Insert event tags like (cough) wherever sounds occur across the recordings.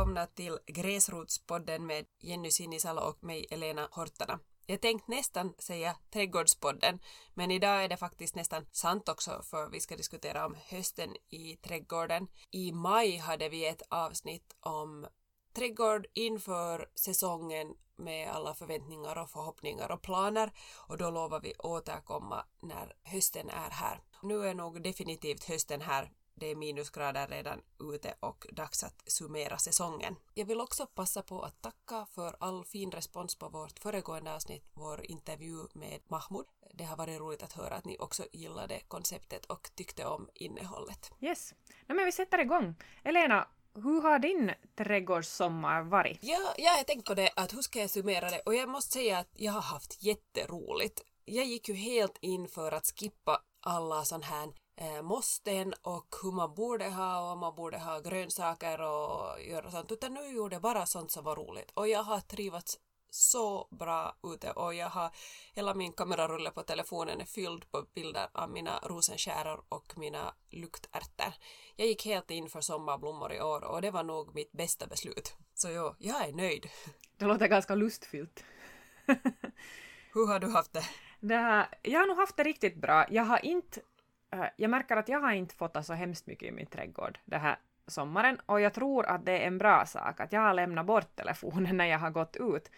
välkomna till Gräsrotspodden med Jenny Sinisalo och mig Elena Hortana. Jag tänkte nästan säga Trädgårdspodden, men idag är det faktiskt nästan sant också för vi ska diskutera om hösten i trädgården. I maj hade vi ett avsnitt om trädgård inför säsongen med alla förväntningar och förhoppningar och planer och då lovar vi återkomma när hösten är här. Nu är nog definitivt hösten här det är minusgrader redan ute och dags att summera säsongen. Jag vill också passa på att tacka för all fin respons på vårt föregående avsnitt, vår intervju med Mahmoud. Det har varit roligt att höra att ni också gillade konceptet och tyckte om innehållet. Yes. No, men vi sätter igång. Elena, hur har din trädgårdssommar varit? Ja, jag har tänkt på det att hur ska jag summera det och jag måste säga att jag har haft jätteroligt. Jag gick ju helt in för att skippa alla sån här eh, måsten och hur man borde ha och man borde ha grönsaker och göra sånt utan nu gjorde jag bara sånt som var roligt och jag har trivats så bra ute och jag har hela min kamerarulle på telefonen är fylld på bilder av mina rosenskäror och mina luktärtor. Jag gick helt in för sommarblommor i år och det var nog mitt bästa beslut. Så jo, jag är nöjd. (laughs) Det låter ganska lustfyllt. (laughs) Hur har du haft det? det här, jag har nog haft det riktigt bra. Jag har inte Äh, jag märker att jag har inte fått så hemskt mycket i min trädgård den här sommaren och jag tror att det är en bra sak att jag har lämnat bort telefonen när jag har gått ut.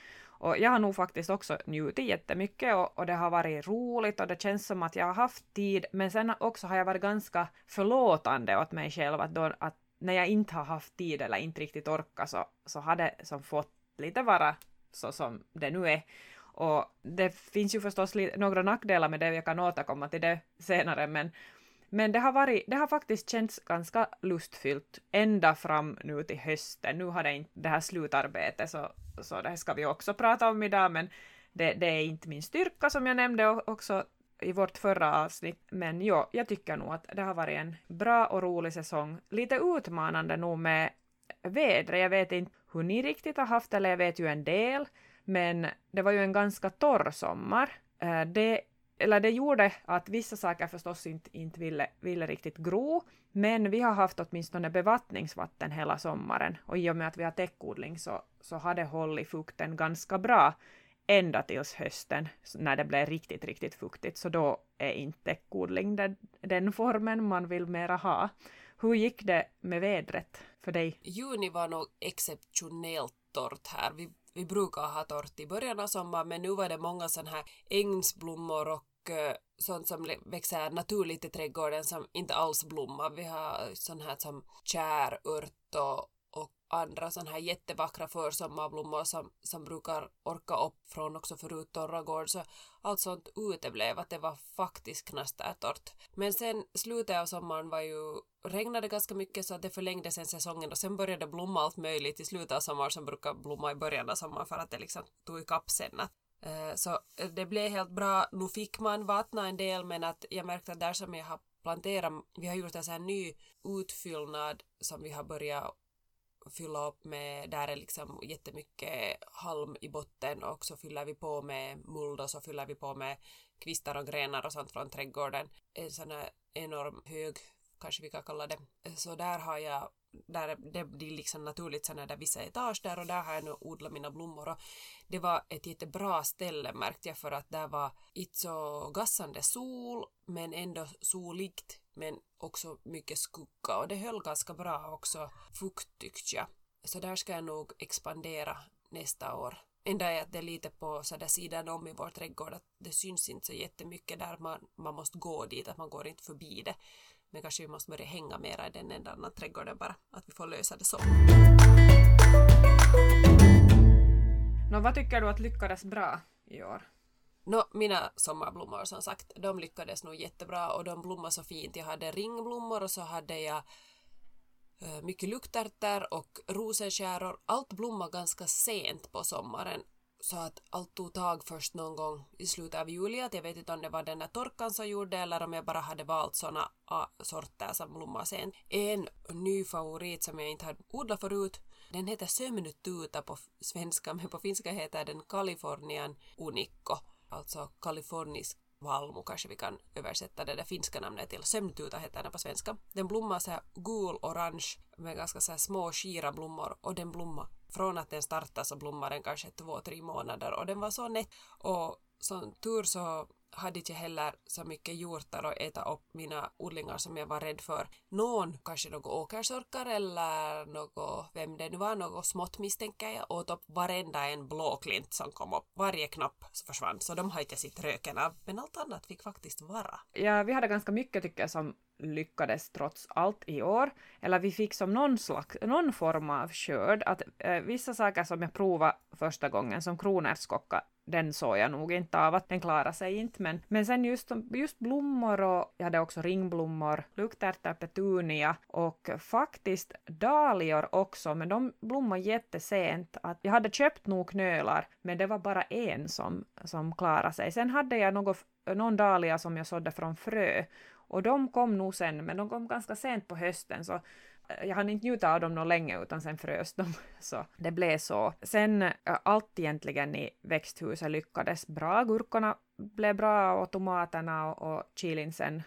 Och jag har nog faktiskt också njutit jättemycket och, och det har varit roligt och det känns som att jag har haft tid men sen också har jag varit ganska förlåtande åt mig själv att, då, att när jag inte har haft tid eller inte riktigt orkat så, så har det som fått lite vara så som det nu är. Och det finns ju förstås några nackdelar med det, jag kan återkomma till det senare, men, men det, har varit, det har faktiskt känts ganska lustfyllt ända fram nu till hösten. Nu har det inte det här slutarbetet, så, så det ska vi också prata om idag, men det, det är inte min styrka som jag nämnde också i vårt förra avsnitt, men ja, jag tycker nog att det har varit en bra och rolig säsong. Lite utmanande nog med vädret, jag vet inte hur ni riktigt har haft eller jag vet ju en del, men det var ju en ganska torr sommar. Eh, det, eller det gjorde att vissa saker förstås inte, inte ville, ville riktigt gro, men vi har haft åtminstone bevattningsvatten hela sommaren och i och med att vi har täckodling så, så har det hållit fukten ganska bra ända tills hösten när det blev riktigt, riktigt fuktigt, så då är inte täckodling den, den formen man vill mera ha. Hur gick det med vädret för dig? Juni var nog exceptionellt torrt här. Vi vi brukar ha torrt i början av sommaren men nu var det många sådana här ängsblommor och eh, sånt som växer naturligt i trädgården som inte alls blommar. Vi har sånt här som kärört och, andra sådana här jättevackra försommarblommor som, som brukar orka upp från också förut torra gård så allt sånt uteblev att det var faktiskt knastertorrt. Men sen slutet av sommaren var ju regnade ganska mycket så att det förlängde sen säsongen och sen började blomma allt möjligt i slutet av sommaren som brukar blomma i början av sommaren för att det liksom tog ikapp sen att eh, så eh, det blev helt bra. Nu fick man vattna en del men att jag märkte att där som jag har planterat, vi har gjort en sån här ny utfyllnad som vi har börjat fylla upp med, där är liksom jättemycket halm i botten och så fyller vi på med muld och så fyller vi på med kvistar och grenar och sånt från trädgården. En sån här enorm hög, kanske vi kan kalla det. Så där har jag där det blir liksom naturligt sådana där vissa etage där och där har jag nu odlat mina blommor och det var ett jättebra ställe märkte jag för att där var inte så gassande sol men ändå soligt men också mycket skugga och det höll ganska bra också fukt tyckte jag. Så där ska jag nog expandera nästa år. Enda är att det är lite på så där sidan om i vår trädgård att det syns inte så jättemycket där man, man måste gå dit, att man går inte förbi det. Men kanske vi måste börja hänga mera i den ändan av trädgården bara, att vi får lösa det så. Nå, vad tycker du att lyckades bra i år? Nå, mina sommarblommor som sagt, de lyckades nog jättebra och de blommade så fint. Jag hade ringblommor och så hade jag uh, mycket luktärtor och rosenskäror. Allt blommade ganska sent på sommaren så att allt tog tag först någon gång i slutet av juli. Att jag vet inte om det var den där torkan som gjorde eller om jag bara hade valt såna sorter som blommar sent. En ny favorit som jag inte hade odlat förut den heter sömnututa på svenska men på finska heter den Californian unikko alltså kalifornisk valmo kanske vi kan översätta det där finska namnet till. Sömntuta heter den på svenska. Den blommar så här gul-orange med ganska så här små skira blommor och den blommar från att den startar så blommar den kanske två, tre månader och den var så nätt och som tur så hade inte heller så mycket hjortar att äta upp mina odlingar som jag var rädd för. Någon, kanske någon åkersorkar eller något, vem det nu var, något smått misstänker jag, åt upp varenda en blåklint som kom upp. Varje knapp försvann, så de har inte sett röken av. Men allt annat fick faktiskt vara. Ja, vi hade ganska mycket tycker jag som lyckades trots allt i år. Eller vi fick som någon, slags, någon form av skörd. Att, eh, vissa saker som jag provade första gången, som kronärtskocka, den såg jag nog inte av att den klarade sig inte. Men, men sen just, just blommor och jag hade också ringblommor, luktärtor, petunia och faktiskt dahlior också, men de blommade jättesent. Att jag hade köpt nog knölar, men det var bara en som, som klarade sig. Sen hade jag något, någon dahlia som jag sådde från frö och de kom nog sen, men de kom ganska sent på hösten, så jag hann inte njuta av dem något länge utan sen frös de. (laughs) Så det blev så. Sen allt egentligen i växthuset lyckades bra. Gurkorna blev bra och tomaterna och, och chilinsen.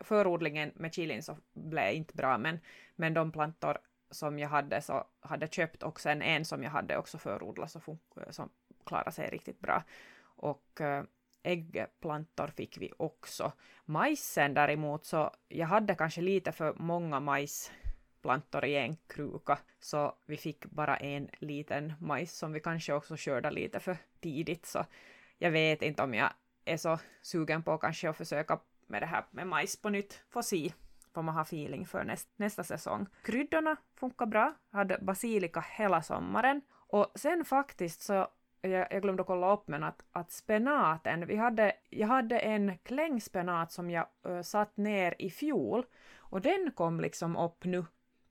Förodlingen med chilin så blev inte bra men, men de plantor som jag hade så hade köpt och sen en som jag hade också förodlat så som klarade sig riktigt bra. Och äggplantor fick vi också. Majsen däremot så jag hade kanske lite för många majs plantor i en kruka. Så vi fick bara en liten majs som vi kanske också skördade lite för tidigt. Så jag vet inte om jag är så sugen på kanske att försöka med det här med majs på nytt. Får se vad man har feeling för näst, nästa säsong. Kryddorna funkar bra, jag hade basilika hela sommaren. Och sen faktiskt så jag, jag glömde kolla upp men att, att spenaten, vi hade, jag hade en klängspenat som jag uh, satt ner i fjol. Och den kom liksom upp nu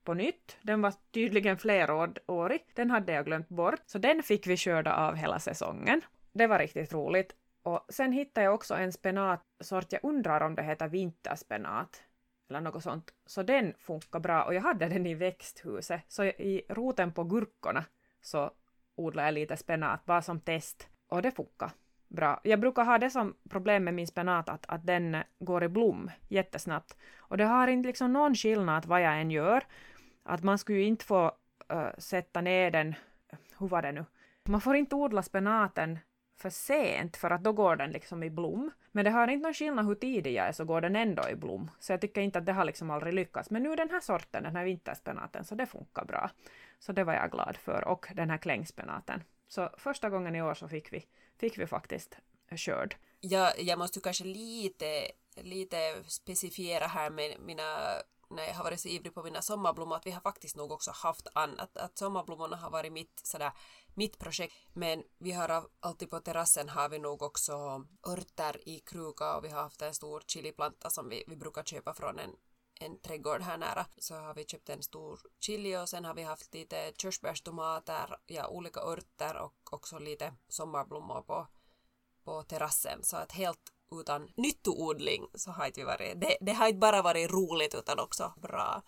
på nytt. Den var tydligen flerårig, den hade jag glömt bort, så den fick vi skörda av hela säsongen. Det var riktigt roligt. Och sen hittade jag också en spenatsort, jag undrar om det heter vinterspenat. Eller något sånt, så den funkar bra. Och jag hade den i växthuset, så i roten på gurkorna så odlade jag lite spenat. Bara som test. Och det funkar bra. Jag brukar ha det som problem med min spenat att, att den går i blom jättesnabbt och det har inte liksom någon skillnad vad jag än gör. Att man skulle ju inte få uh, sätta ner den, hur var det nu? Man får inte odla spenaten för sent för att då går den liksom i blom. Men det har inte någon skillnad hur tidig jag är så går den ändå i blom. Så jag tycker inte att det har liksom aldrig lyckats. Men nu den här sorten, den här vinterspenaten, så det funkar bra. Så det var jag glad för. Och den här klängspenaten. Så första gången i år så fick vi, fick vi faktiskt körd. Jag, jag måste kanske lite, lite specifiera här med mina när jag har varit så ivrig på mina sommarblommor att vi har faktiskt nog också haft annat. Att sommarblommorna har varit mitt, sådär, mitt projekt. Men vi har alltid på terrassen har vi nog också örter i kruka och vi har haft en stor chiliplanta som vi, vi brukar köpa från en, en trädgård här nära. Så har vi köpt en stor chili och sen har vi haft lite körsbärstomater, ja olika örter och också lite sommarblommor på, på terrassen. Så att helt utan nyttoodling så har inte varit, det, det har inte bara varit roligt utan också bra.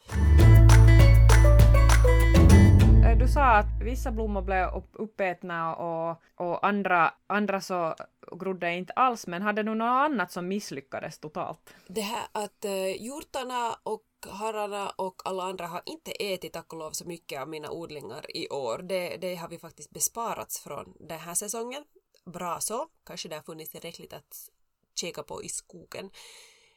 Eh, du sa att vissa blommor blev uppätna och, och andra, andra så grodde inte alls, men hade du något annat som misslyckades totalt? Det här att uh, hjortarna och hararna och alla andra har inte ätit tack och lov så mycket av mina odlingar i år. Det, det har vi faktiskt besparats från den här säsongen. Bra så, kanske det har funnits tillräckligt att kika på i skogen.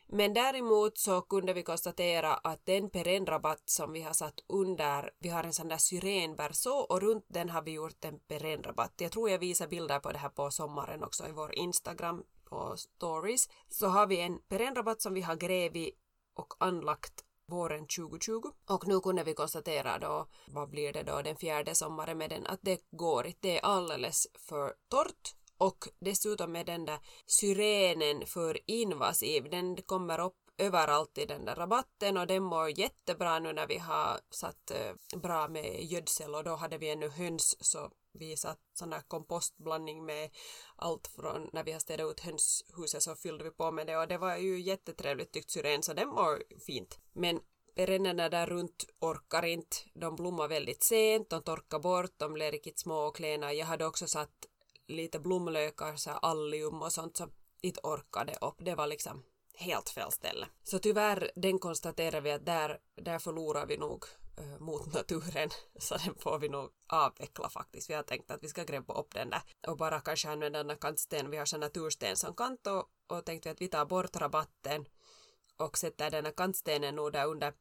Men däremot så kunde vi konstatera att den perennrabatt som vi har satt under, vi har en sån där syrenberså och runt den har vi gjort en perennrabatt. Jag tror jag visar bilder på det här på sommaren också i vår Instagram på stories. Så har vi en perennrabatt som vi har grävt och anlagt våren 2020. Och nu kunde vi konstatera då, vad blir det då den fjärde sommaren med den, att det går inte, det är alldeles för torrt och dessutom är den där syrenen för invasiv, den kommer upp överallt i den där rabatten och den mår jättebra nu när vi har satt eh, bra med gödsel och då hade vi ännu höns så vi satt sån där kompostblandning med allt från när vi har städat ut hönshuset så fyllde vi på med det och det var ju jättetrevligt tyckt syren så den mår fint. Men perennerna där runt orkar inte, de blommar väldigt sent, de torkar bort, de blir riktigt små och klena. Jag hade också satt lite blomlökar, så allium och sånt. som inte orkade upp. Det var liksom helt fel ställe. Så tyvärr, den konstaterar vi att där, där förlorar vi nog äh, mot naturen. (laughs) Så den får vi nog avveckla faktiskt. Vi har tänkt att vi ska gräva upp den där och bara kanske använda den kantsten. Vi har sån natursten som kant och, och tänkte att vi tar bort rabatten och sätter den här kantstenen nog där under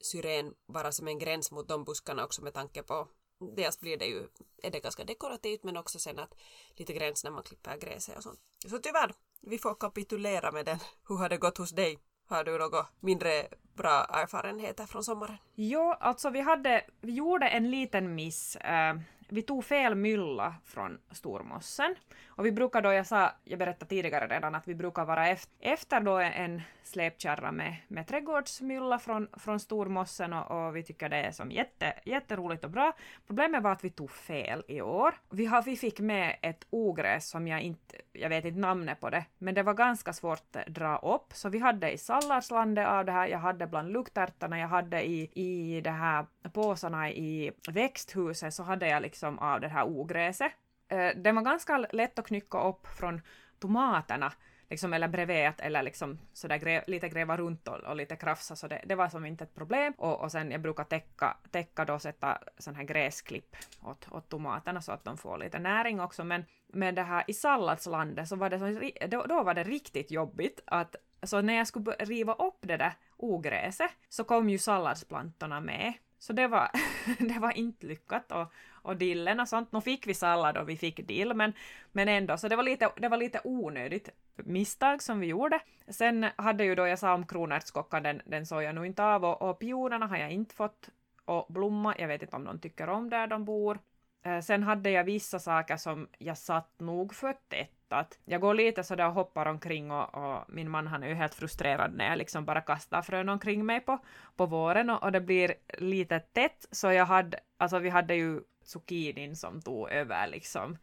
syren bara som en gräns mot de buskarna också med tanke på Mm. dels blir det ju, är det ganska dekorativt men också sen att lite gräns när man klipper gräset och sånt. Så tyvärr, vi får kapitulera med den. (laughs) Hur har det gått hos dig? Har du några mindre bra erfarenheter från sommaren? Jo, alltså vi hade, vi gjorde en liten miss. Eh, vi tog fel mylla från stormossen. Och vi brukar då, jag sa, jag berättade tidigare redan att vi brukar vara efter, efter då en släpkärra med, med trädgårdsmylla från, från stormossen och, och, vi tycker det är som jätte, jätteroligt och bra. Problemet var att vi tog fel i år. Vi, har, vi fick med ett ogräs som jag inte, jag vet inte namnet på det, men det var ganska svårt att dra upp. Så vi hade i salladslandet av det här, jag hade bland luktärtorna, jag hade i, i det här påsarna i växthuset så hade jag liksom Liksom av det här ogräset. Den det var ganska lätt att knycka upp från tomaterna liksom, eller bredvid eller liksom sådär gre lite gräva runt och, och, lite krafsa, så det, det var som inte ett problem. Och, och sen jag brukar täcka, täcka då, sätta sån här gräsklipp åt, åt tomaterna så att de får lite näring också. Men med det här i salladslandet så var det så, då, då var det riktigt jobbigt att så när jag skulle riva upp det där ogräset så kom ju salladsplantorna med. Så det var, (laughs) det var inte lyckat och, och dillen och sånt. Nu fick vi sallad och vi fick dill, men, men ändå, så det var, lite, det var lite onödigt misstag som vi gjorde. Sen hade ju då jag sa om kronärtskockan, den, den såg jag nog inte av och, och pionerna har jag inte fått och blomma, jag vet inte om de tycker om där de bor. Eh, sen hade jag vissa saker som jag satt nog för tätt att jag går lite sådär och hoppar omkring och, och, min man han är ju helt frustrerad när jag liksom bara kastar frön omkring mig på, på våren och, och det blir lite tätt så jag hade, alltså vi hade ju zucchinin som tog över liksom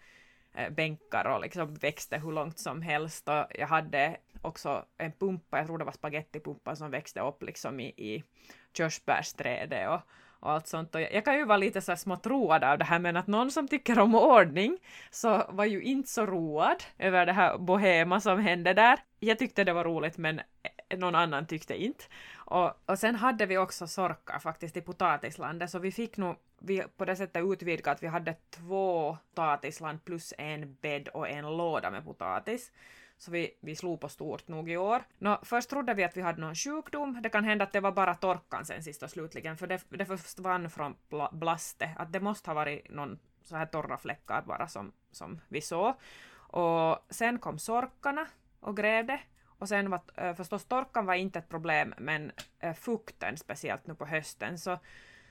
eh, bänkar och liksom växte hur långt som helst och jag hade också en pumpa, jag tror det var spagettipumpa som växte upp liksom i, i körsbärsträdet och, och allt sånt. Och jag, jag kan ju vara lite så smått road av det här, men att någon som tycker om ordning så var ju inte så road över det här bohema som hände där. Jag tyckte det var roligt, men någon annan tyckte inte. Och, och sen hade vi också sorkar faktiskt i potatislandet, så vi fick nog vi på det sättet utvidgade att vi hade två potatisland plus en bädd och en låda med potatis. Så vi, vi slog på stort nog i år. Nå, först trodde vi att vi hade någon sjukdom. Det kan hända att det var bara torkan sen sist och slutligen, för det, det försvann från blastet. Att det måste ha varit någon så här torra fläckar bara som, som vi såg. Och sen kom sorkarna och grävde. Och sen var eh, förstås torkan var inte ett problem, men eh, fukten speciellt nu på hösten så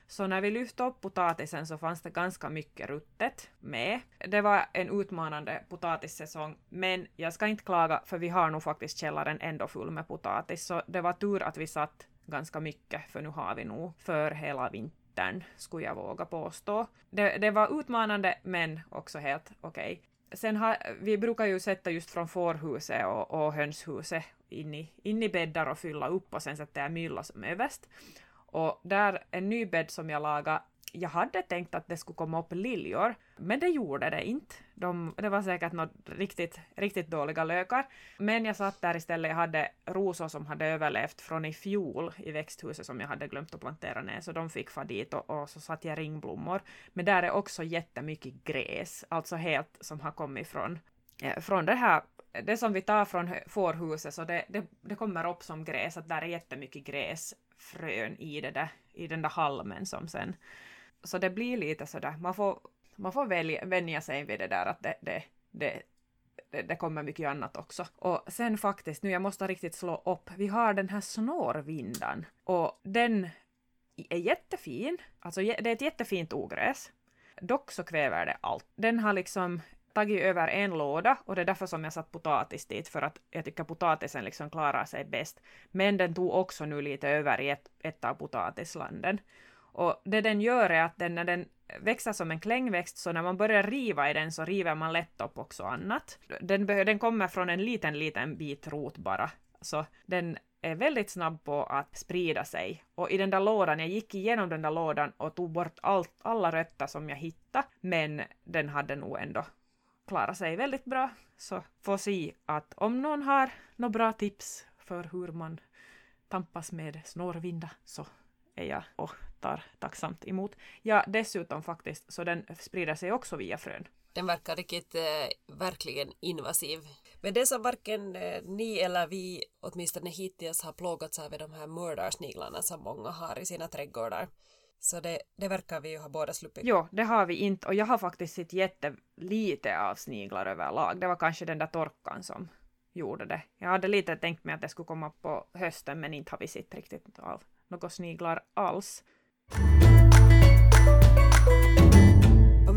så när vi lyfte upp potatisen så fanns det ganska mycket ruttet med. Det var en utmanande potatissäsong, men jag ska inte klaga för vi har nog faktiskt källaren ändå full med potatis, så det var tur att vi satt ganska mycket, för nu har vi nog för hela vintern, skulle jag våga påstå. Det, det var utmanande, men också helt okej. Okay. Sen har, vi brukar ju sätta just från fårhuset och, och hönshuset in i, in i bäddar och fylla upp och sen sätter jag mylla som överst. Och där, en ny bädd som jag lagade, jag hade tänkt att det skulle komma upp liljor, men det gjorde det inte. De, det var säkert något riktigt, riktigt dåliga lökar. Men jag satt där istället, jag hade rosor som hade överlevt från i fjol i växthuset som jag hade glömt att plantera ner, så de fick få dit och, och så satt jag ringblommor. Men där är också jättemycket gräs, alltså helt som har kommit från, eh, från det här det som vi tar från fårhuset, så det, det, det kommer upp som gräs, att där är jättemycket gräs frön i, det där, i den där halmen som sen... Så det blir lite sådär, man får, man får välja, vänja sig vid det där att det, det, det, det, det kommer mycket annat också. Och sen faktiskt, nu jag måste riktigt slå upp, vi har den här snårvindan och den är jättefin, alltså det är ett jättefint ogräs. Dock så kväver det allt. Den har liksom tagit över en låda och det är därför som jag satt potatis dit, för att jag tycker potatisen liksom klarar sig bäst. Men den tog också nu lite över i ett, ett av potatislanden. Och det den gör är att den, när den växer som en klängväxt, så när man börjar riva i den så river man lätt upp också annat. Den, den kommer från en liten, liten bit rot bara. Så den är väldigt snabb på att sprida sig. Och i den där lådan, jag gick igenom den där lådan och tog bort allt, alla rötter som jag hittade, men den hade nog ändå klarar sig väldigt bra. Så får se att om någon har några bra tips för hur man tampas med snårvinda så är jag och tar tacksamt emot. Ja, dessutom faktiskt, så den sprider sig också via frön. Den verkar riktigt eh, verkligen invasiv. Men det som varken eh, ni eller vi, åtminstone hittills, har plågats av är de här mördarsniglarna som många har i sina trädgårdar. Så det, det verkar vi ju ha båda sluppit. Jo, det har vi inte. Och jag har faktiskt sett jättelite av sniglar överlag. Det var kanske den där torkan som gjorde det. Jag hade lite tänkt mig att det skulle komma på hösten, men inte har vi sett riktigt av några sniglar alls.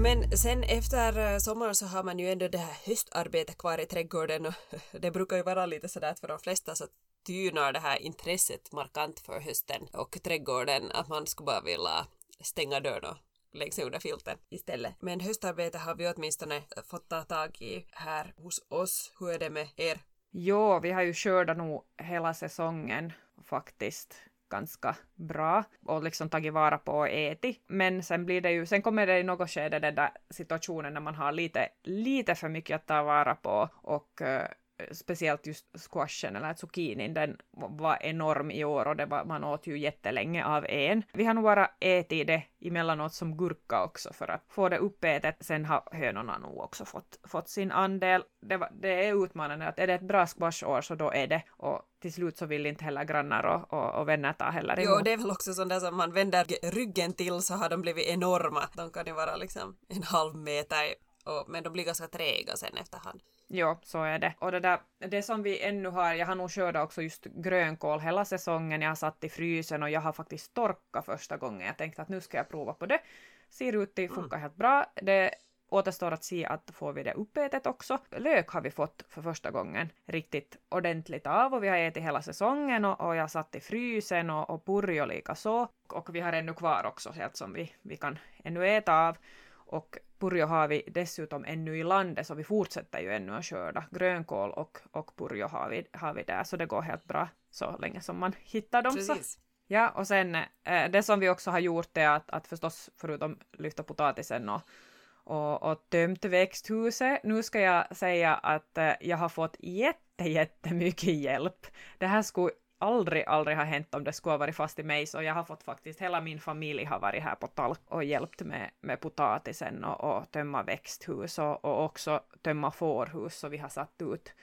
Men sen efter eh, sommaren så har man ju ändå det här höstarbetet kvar i trädgården och (laughs) det brukar ju vara lite sådär att för de flesta så tynar det här intresset markant för hösten och trädgården att man skulle bara vilja stänga dörren och lägga sig under filten istället. Men höstarbete har vi åtminstone fått ta tag i här hos oss. Hur är det med er? Jo, vi har ju skördat nog hela säsongen faktiskt ganska bra och liksom tagit vara på och ätit. Men sen blir det ju, sen kommer det i något skede den där situationen när man har lite, lite för mycket att ta vara på och eh, speciellt just squashen eller zucchinin, den var enorm i år och det var, man åt ju jättelänge av en. Vi har nog bara ätit det emellanåt som gurka också för att få det uppätet. Sen har hönorna nog också fått, fått sin andel. Det, var, det är utmanande att är det ett bra squashår så då är det och till slut så vill inte heller grannar och, och, och vänner ta heller emot. Jo, det är väl också sånt där som man vänder ryggen till så har de blivit enorma. De kan ju vara liksom en halv meter och, men de blir ganska träga sen efterhand. Jo, så är det. Och det där, det som vi ännu har, jag har nog skördat också just grönkål hela säsongen, jag har satt i frysen och jag har faktiskt torkat första gången. Jag tänkte att nu ska jag prova på det. Ser ut det funkar mm. helt bra. Det återstår att se att får vi det uppätet också. Lök har vi fått för första gången riktigt ordentligt av och vi har ätit hela säsongen och, och jag satt i frysen och, och purjo lika så. Och vi har ännu kvar också helt som vi, vi kan ännu äta av. Och purjo har vi dessutom ännu i landet, så vi fortsätter ju ännu att skörda grönkål och, och purjo har vi, har vi där, så det går helt bra så länge som man hittar dem. Precis. Så. Ja, och sen eh, det som vi också har gjort är att, att förstås förutom lyfta potatisen och, och, och tömt växthuset, nu ska jag säga att eh, jag har fått jätte, jättemycket hjälp. Det här skulle aldrig, aldrig ha hänt om det skulle ha varit fast i mig, så jag har fått faktiskt, hela min familj har varit här på talk och hjälpt med, med potatisen och, och tömma växthus och, och också tömma fårhus, så vi har satt ut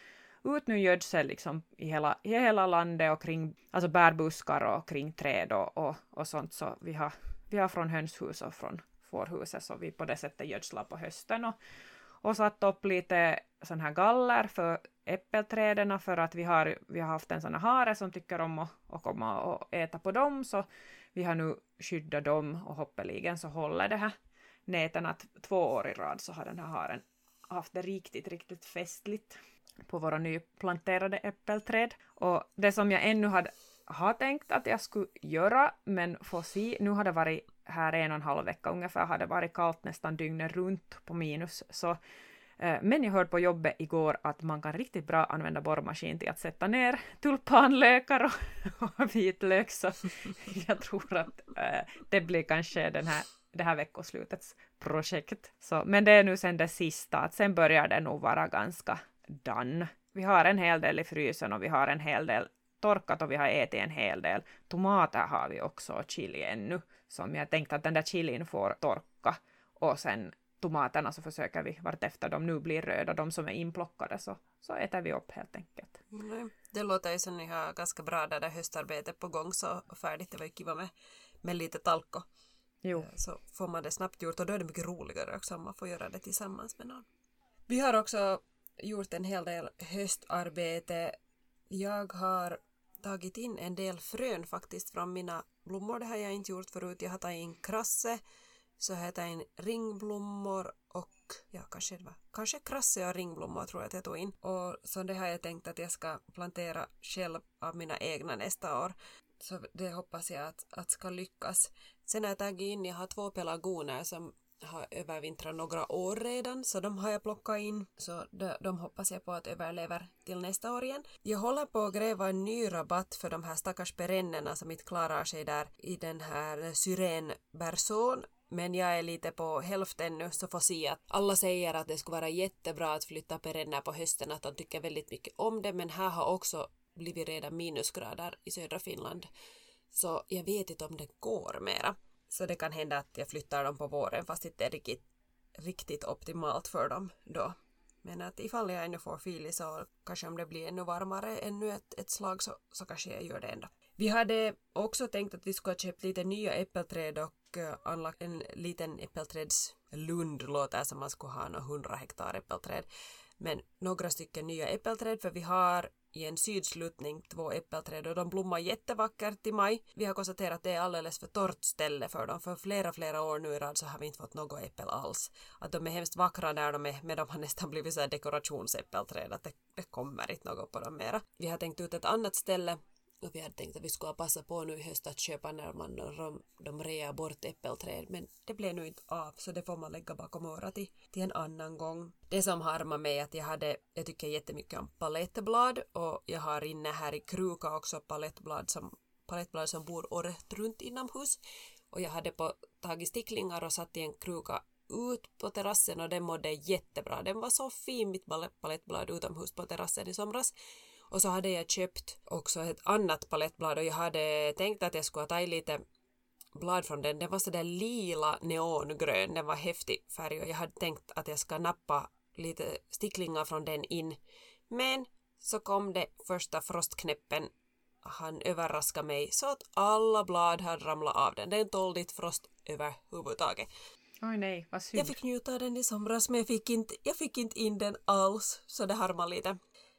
ut nu gödsel liksom i hela, i hela landet och kring alltså bärbuskar och kring träd och, och, och sånt så vi har, vi har från hönshus och från fårhuset så vi på det sättet gödslar på hösten och, och satt upp lite sån här galler för äppelträden för att vi har, vi har haft en sån här hare som tycker om att, att komma och äta på dem så vi har nu skyddat dem och hoppeligen så håller det här näten att två år i rad så har den här haren haft det riktigt, riktigt festligt på våra nyplanterade äppelträd. Och det som jag ännu hade, har tänkt att jag skulle göra, men får se, nu har det varit här en och en halv vecka ungefär, har det varit kallt nästan dygnet runt på minus, så Eh, men jag hörde på jobbet igår att man kan riktigt bra använda borrmaskin till att sätta ner tulpanlökar och, (laughs) och vitlök, så (laughs) jag tror att eh, det blir kanske den här, det här veckoslutets projekt. Så, men det är nu sen det sista, att sen börjar det nog vara ganska done. Vi har en hel del i frysen och vi har en hel del torkat och vi har ätit en hel del. Tomater har vi också och chili ännu, som jag tänkte att den där chilin får torka och sen tomaterna så försöker vi vartefter de nu blir röda, de som är inplockade, så, så äter vi upp helt enkelt. Mm. Det låter ju som ni har ganska bra det där höstarbetet på gång så färdigt. Det var ju kiva med, med lite talko. Jo. Eh, så får man det snabbt gjort och då är det mycket roligare också om man får göra det tillsammans med någon. Vi har också gjort en hel del höstarbete. Jag har tagit in en del frön faktiskt från mina blommor. Det har jag inte gjort förut. Jag har tagit in krasse så har jag tagit in ringblommor och ja, kanske det var kanske krasse och ringblommor tror jag att jag tog in. Och så det har jag tänkt att jag ska plantera själv av mina egna nästa år. Så det hoppas jag att, att ska lyckas. Sen har jag tagit in, jag har två pelargoner som har övervintrat några år redan, så de har jag plockat in. Så de, de hoppas jag på att överlever till nästa år igen. Jag håller på att gräva en ny rabatt för de här stackars perennerna som inte klarar sig där i den här syrenberson men jag är lite på hälften nu så får se att alla säger att det skulle vara jättebra att flytta perenner på hösten, att de tycker väldigt mycket om det, men här har också blivit redan minusgrader i södra Finland. Så jag vet inte om det går mera. Så det kan hända att jag flyttar dem på våren fast det inte är riktigt, riktigt optimalt för dem då. Men att ifall jag ännu får fili så kanske om det blir ännu varmare ännu ett, ett slag så, så kanske jag gör det ändå. Vi hade också tänkt att vi skulle ha köpt lite nya äppelträd och och eh, anlagt en liten äppelträdslund, låter som man skulle ha några hundra hektar äppelträd. Men några stycken nya äppelträd för vi har i en sydsluttning två äppelträd och de blommar jättevackert i maj. Vi har konstaterat att det är alldeles för torrt ställe för dem. För flera, flera år nu i rad så har vi inte fått något äppel alls. Att de är hemskt vackra där de är, men de har nästan blivit så här dekorationsäppelträd. Att det, det kommer inte något på dem mera. Vi har tänkt ut ett annat ställe och vi hade tänkt att vi skulle passa på nu i höst att köpa när man de, de rear bort äppelträd men det blev nu inte av så det får man lägga bakom örat till, till en annan gång. Det som harmar mig är att jag hade, jag tycker jättemycket om palettblad och jag har inne här i kruka också palettblad som, palettblad som bor året runt inomhus och jag hade på, tagit sticklingar och satt i en kruka ut på terrassen och den mådde jättebra. Den var så fin mitt palettblad utomhus på terrassen i somras och så hade jag köpt också ett annat palettblad och jag hade tänkt att jag skulle ta lite blad från den. Den var sådär lila neongrön, den var häftig färg och jag hade tänkt att jag ska nappa lite sticklingar från den in. Men så kom det första frostknäppen. Han överraskade mig så att alla blad hade ramlat av den. Den tålde inte frost överhuvudtaget. Oj nej, vad synd. Jag fick njuta av den i somras men jag fick inte, jag fick inte in den alls så det harmar lite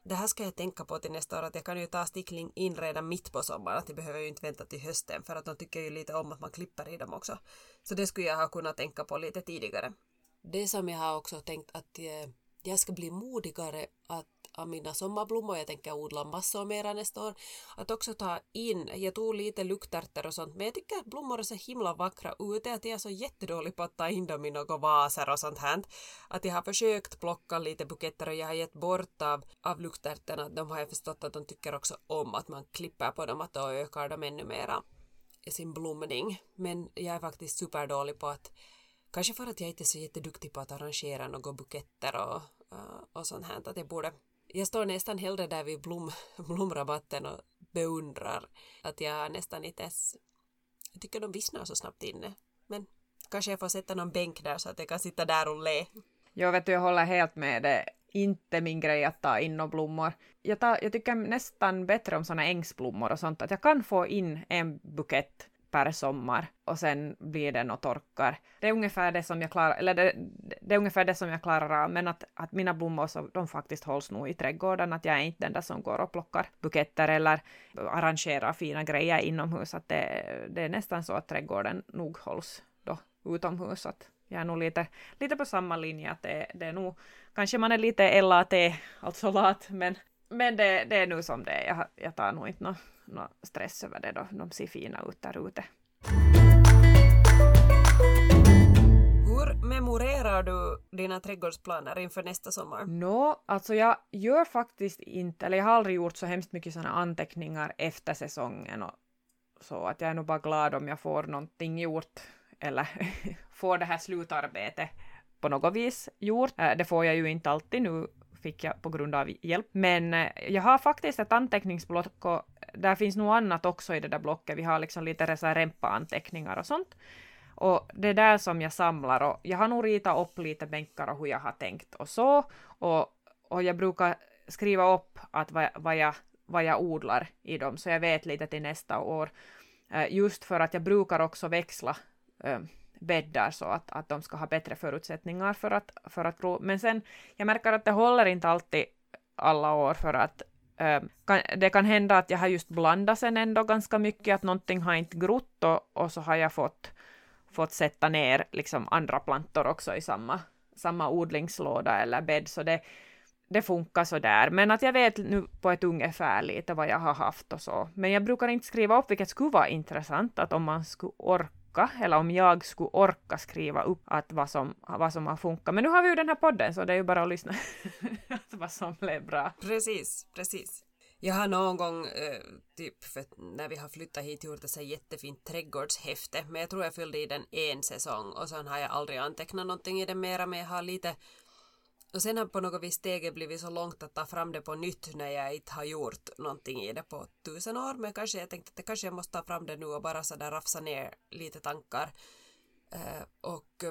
det här ska jag tänka på till nästa år att jag kan ju ta stickling in redan mitt på sommaren, att jag behöver ju inte vänta till hösten för att de tycker ju lite om att man klipper i dem också. Så det skulle jag ha kunnat tänka på lite tidigare. Det som jag har också tänkt att eh, jag ska bli modigare att av mina sommarblommor, jag tänker odla massor mera nästa år, att också ta in, jag tog lite luktärter och sånt, men jag tycker att blommor är så himla vackra ute, att jag är så jättedålig på att ta in dem i några vaser och sånt här. Att jag har försökt plocka lite buketter och jag har gett bort av, av luktärtorna, de har jag förstått att de tycker också om att man klipper på dem, att då ökar de ännu mera sin blomning. Men jag är faktiskt superdålig på att Kanske för att jag inte är så jätteduktig på att arrangera några buketter och, och sånt här. Att jag borde jag står nästan hellre där vid blom, (laughs) blomrabatten och beundrar att jag nästan inte ens... Jag tycker de vissnar så snabbt inne. Men kanske jag får sätta någon bänk där så att jag kan sitta där och le. Jag vet jag håller helt med. Det inte min grej att ta in några blommor. Jag, tar, jag tycker nästan bättre om såna ängsblommor och sånt, att jag kan få in en bukett per sommar och sen blir det något torkar. Det är ungefär det som jag klarar, eller det, det, är ungefär det som jag klarar av, men att, att mina blommor så, de faktiskt hålls nog i trädgården, att jag är inte den där som går och plockar buketter eller arrangerar fina grejer inomhus, att det, det är nästan så att trädgården nog hålls då utomhus, att jag är nog lite, lite på samma linje, att det, det är nog, kanske man är lite LAT, alltså lat, men, men det, det är nu som det är, jag, jag tar nog inte något no stress över det då. De ser fina ut där ute. Hur memorerar du dina trädgårdsplaner inför nästa sommar? Nå, no, alltså jag gör faktiskt inte, eller jag har aldrig gjort så hemskt mycket sådana anteckningar efter säsongen och så att jag är nog bara glad om jag får någonting gjort eller (laughs) får det här slutarbetet på något vis gjort. Äh, det får jag ju inte alltid nu fick jag på grund av hjälp. Men eh, jag har faktiskt ett anteckningsblock och där finns nog annat också i det där blocket. Vi har liksom lite rempa-anteckningar och sånt. Och det är där som jag samlar och jag har nog ritat upp lite bänkar och hur jag har tänkt och så. Och, och jag brukar skriva upp att vad, vad, jag, vad jag odlar i dem så jag vet lite till nästa år. Eh, just för att jag brukar också växla eh, bäddar så att, att de ska ha bättre förutsättningar för att, för att gro. Men sen, jag märker att det håller inte alltid alla år för att ehm, det kan hända att jag har just blandat sen ändå ganska mycket, att någonting har inte grott och, och så har jag fått, fått sätta ner liksom andra plantor också i samma, samma odlingslåda eller bädd, så det, det funkar så där. Men att jag vet nu på ett ungefär lite vad jag har haft och så. Men jag brukar inte skriva upp, vilket skulle vara intressant, att om man skulle orka orka, eller om jag skulle orka skriva upp att vad som, vad som har funkat. Men nu har vi ju den här podden, så det är ju bara att lyssna (laughs) vad som blev bra. Precis, precis. Jag har någon gång, eh, typ för när vi har flyttat hit, gjort ett så jättefint trädgårdshäfte, men jag tror jag fyllde i den en säsong och sen har jag aldrig antecknat någonting i den mera, men jag har lite och sen har på något vis steget blivit så långt att ta fram det på nytt när jag inte har gjort någonting i det på tusen år, men kanske jag tänkte att det kanske jag måste ta fram det nu och bara sådär rafsa ner lite tankar. Eh, och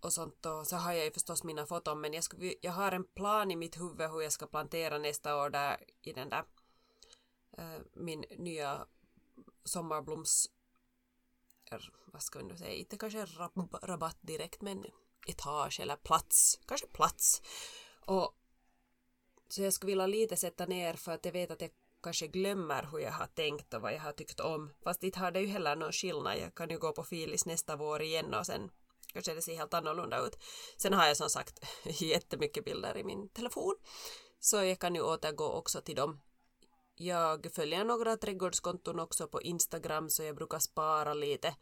och sånt. Och så har jag ju förstås mina foton men jag, skulle, jag har en plan i mitt huvud hur jag ska plantera nästa år där i den där eh, min nya sommarbloms vad ska vi nu säga, inte kanske rab rabatt direkt men etage eller plats, kanske plats och så jag skulle vilja lite sätta ner för att jag vet att jag kanske glömmer hur jag har tänkt och vad jag har tyckt om fast inte har det ju heller någon skillnad jag kan ju gå på filis nästa vår igen och sen kanske det ser helt annorlunda ut. Sen har jag som sagt (laughs) jättemycket bilder i min telefon så jag kan ju återgå också till dem. Jag följer några trädgårdskonton också på Instagram så jag brukar spara lite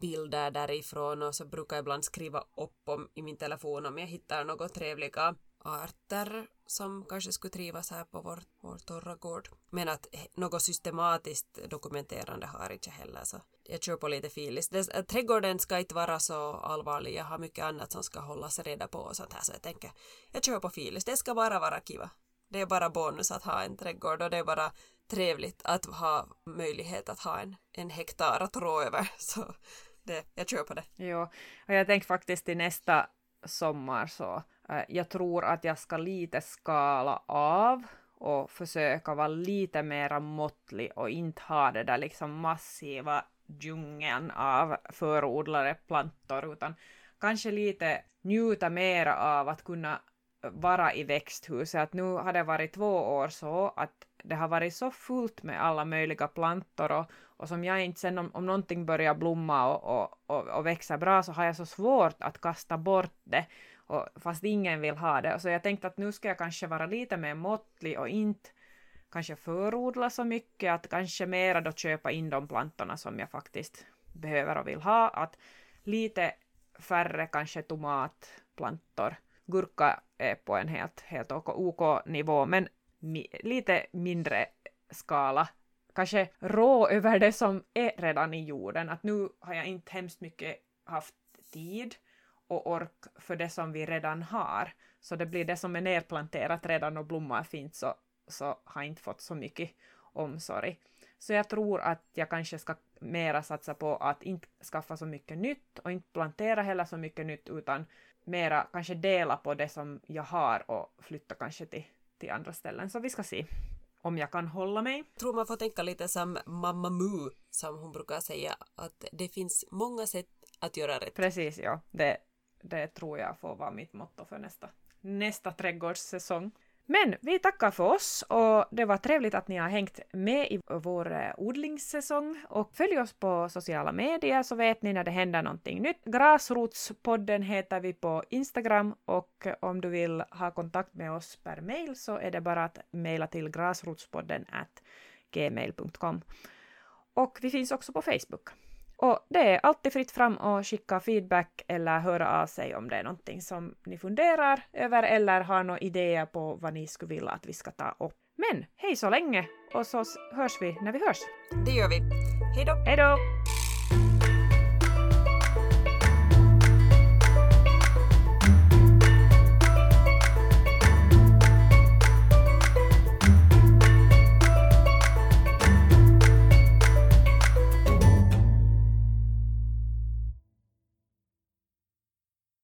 bilder därifrån och så brukar jag ibland skriva upp om i min telefon om jag hittar något trevliga arter som kanske skulle trivas här på vår, vår torra gård. Men att något systematiskt dokumenterande har jag inte heller så jag kör på lite filis. Eh, trädgården ska inte vara så allvarlig, jag har mycket annat som ska hållas reda på och sånt här så jag tänker jag kör på filis, det ska bara vara kiva. Det är bara bonus att ha en trädgård och det är bara trevligt att ha möjlighet att ha en, en hektar att rå över. (laughs) Så det, jag kör på det. Jo, och jag tänkte faktiskt till nästa sommar så äh, jag tror att jag ska lite skala av och försöka vara lite mera måttlig och inte ha det där liksom massiva djungeln av förodlade plantor utan kanske lite njuta mera av att kunna vara i växthuset. Att nu har det varit två år så att det har varit så fullt med alla möjliga plantor och, och som jag inte sen om, om någonting börjar blomma och, och, och, och växa bra så har jag så svårt att kasta bort det och, fast ingen vill ha det. Så jag tänkte att nu ska jag kanske vara lite mer måttlig och inte kanske förodla så mycket, att kanske mera då köpa in de plantorna som jag faktiskt behöver och vill ha, att lite färre kanske tomatplantor. Gurka är på en helt, helt OK nivå, men mi lite mindre skala. Kanske rå över det som är redan i jorden, att nu har jag inte hemskt mycket haft tid och ork för det som vi redan har. Så det blir det som är nerplanterat redan och blommar fint så så har inte fått så mycket omsorg. Så jag tror att jag kanske ska mera satsa på att inte skaffa så mycket nytt och inte plantera heller så mycket nytt utan mera kanske dela på det som jag har och flytta kanske till, till andra ställen. Så vi ska se om jag kan hålla mig. Jag tror man får tänka lite som Mamma Mu som hon brukar säga att det finns många sätt att göra rätt. Precis, ja. Det, det tror jag får vara mitt motto för nästa, nästa trädgårdssäsong. Men vi tackar för oss och det var trevligt att ni har hängt med i vår eh, odlingssäsong och följ oss på sociala medier så vet ni när det händer någonting nytt. Gräsrotspodden heter vi på Instagram och om du vill ha kontakt med oss per mail så är det bara att mejla till gräsrotspodden gmail.com. Och vi finns också på Facebook. Och det är alltid fritt fram att skicka feedback eller höra av sig om det är någonting som ni funderar över eller har några idéer på vad ni skulle vilja att vi ska ta upp. Men hej så länge och så hörs vi när vi hörs. Det gör vi. Hej då! Hej då!